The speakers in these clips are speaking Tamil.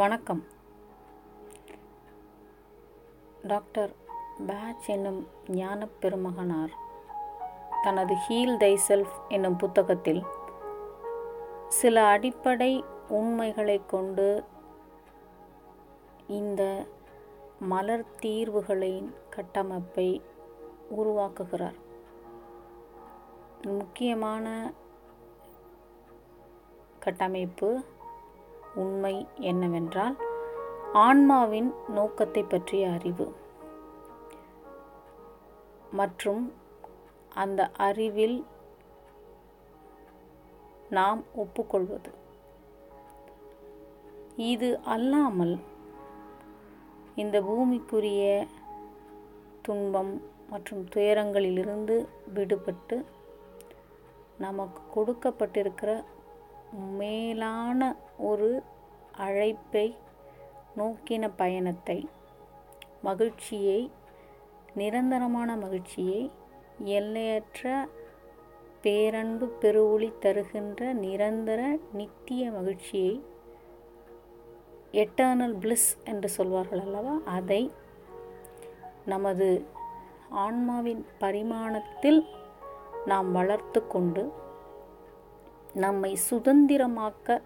வணக்கம். டாக்டர் பேட்ச் என்னும் ஞான பெருமகனார் தனது ஹீல் தை செல்ஃப் என்னும் புத்தகத்தில் சில அடிப்படை உண்மைகளை கொண்டு இந்த மலர் தீர்வுகளின் கட்டமைப்பை உருவாக்குகிறார். முக்கியமான கட்டமைப்பு உண்மை என்னவென்றால் ஆன்மாவின் நோக்கத்தை பற்றிய அறிவு. மற்றும் அந்த அறிவில் நாம் ஒப்புக்கொள்வது. இது அல்லாமல் இந்த பூமிக்குரிய துன்பம் மற்றும் துயரங்களிலிருந்து விடுபட்டு நமக்கு கொடுக்கப்பட்டிருக்கிற மேலான ஒரு அழைப்பை நோக்கின பயணத்தை மகிழ்ச்சியை நிரந்தரமான மகிழ்ச்சியை எல்லையற்ற பேரன்பு பெருவொளி தருகின்ற நிரந்தர நித்திய மகிழ்ச்சியை எட்டர்னல் பிளிஸ் என்று சொல்வார்கள் அல்லவா? அதை நமது ஆன்மாவின் பரிமாணத்தில் நாம் வளர்த்து கொண்டு நம்மை சுதந்திரமாக்க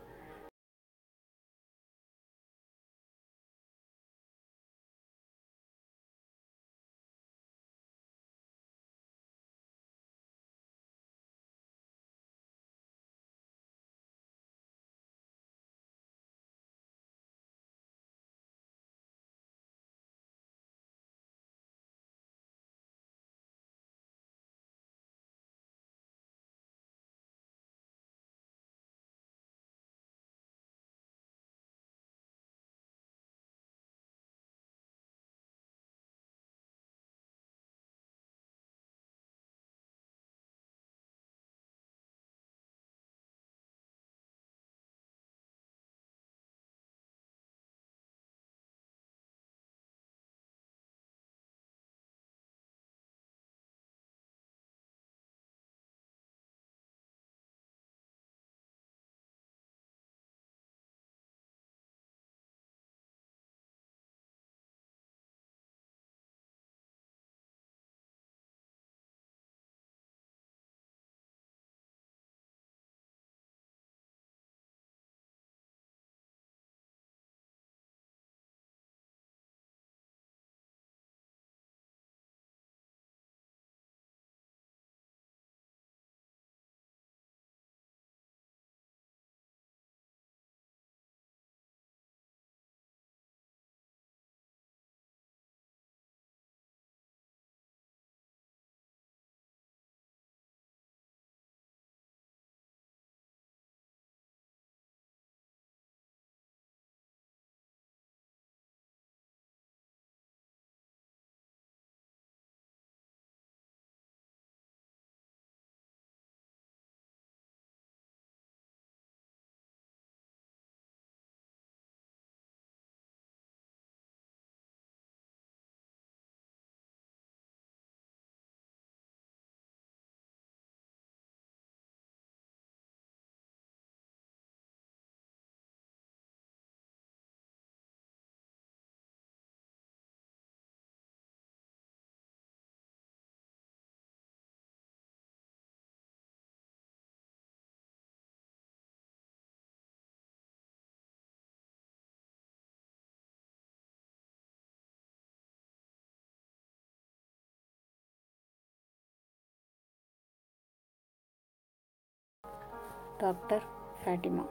டாக்டர் ஃபேட்டிமா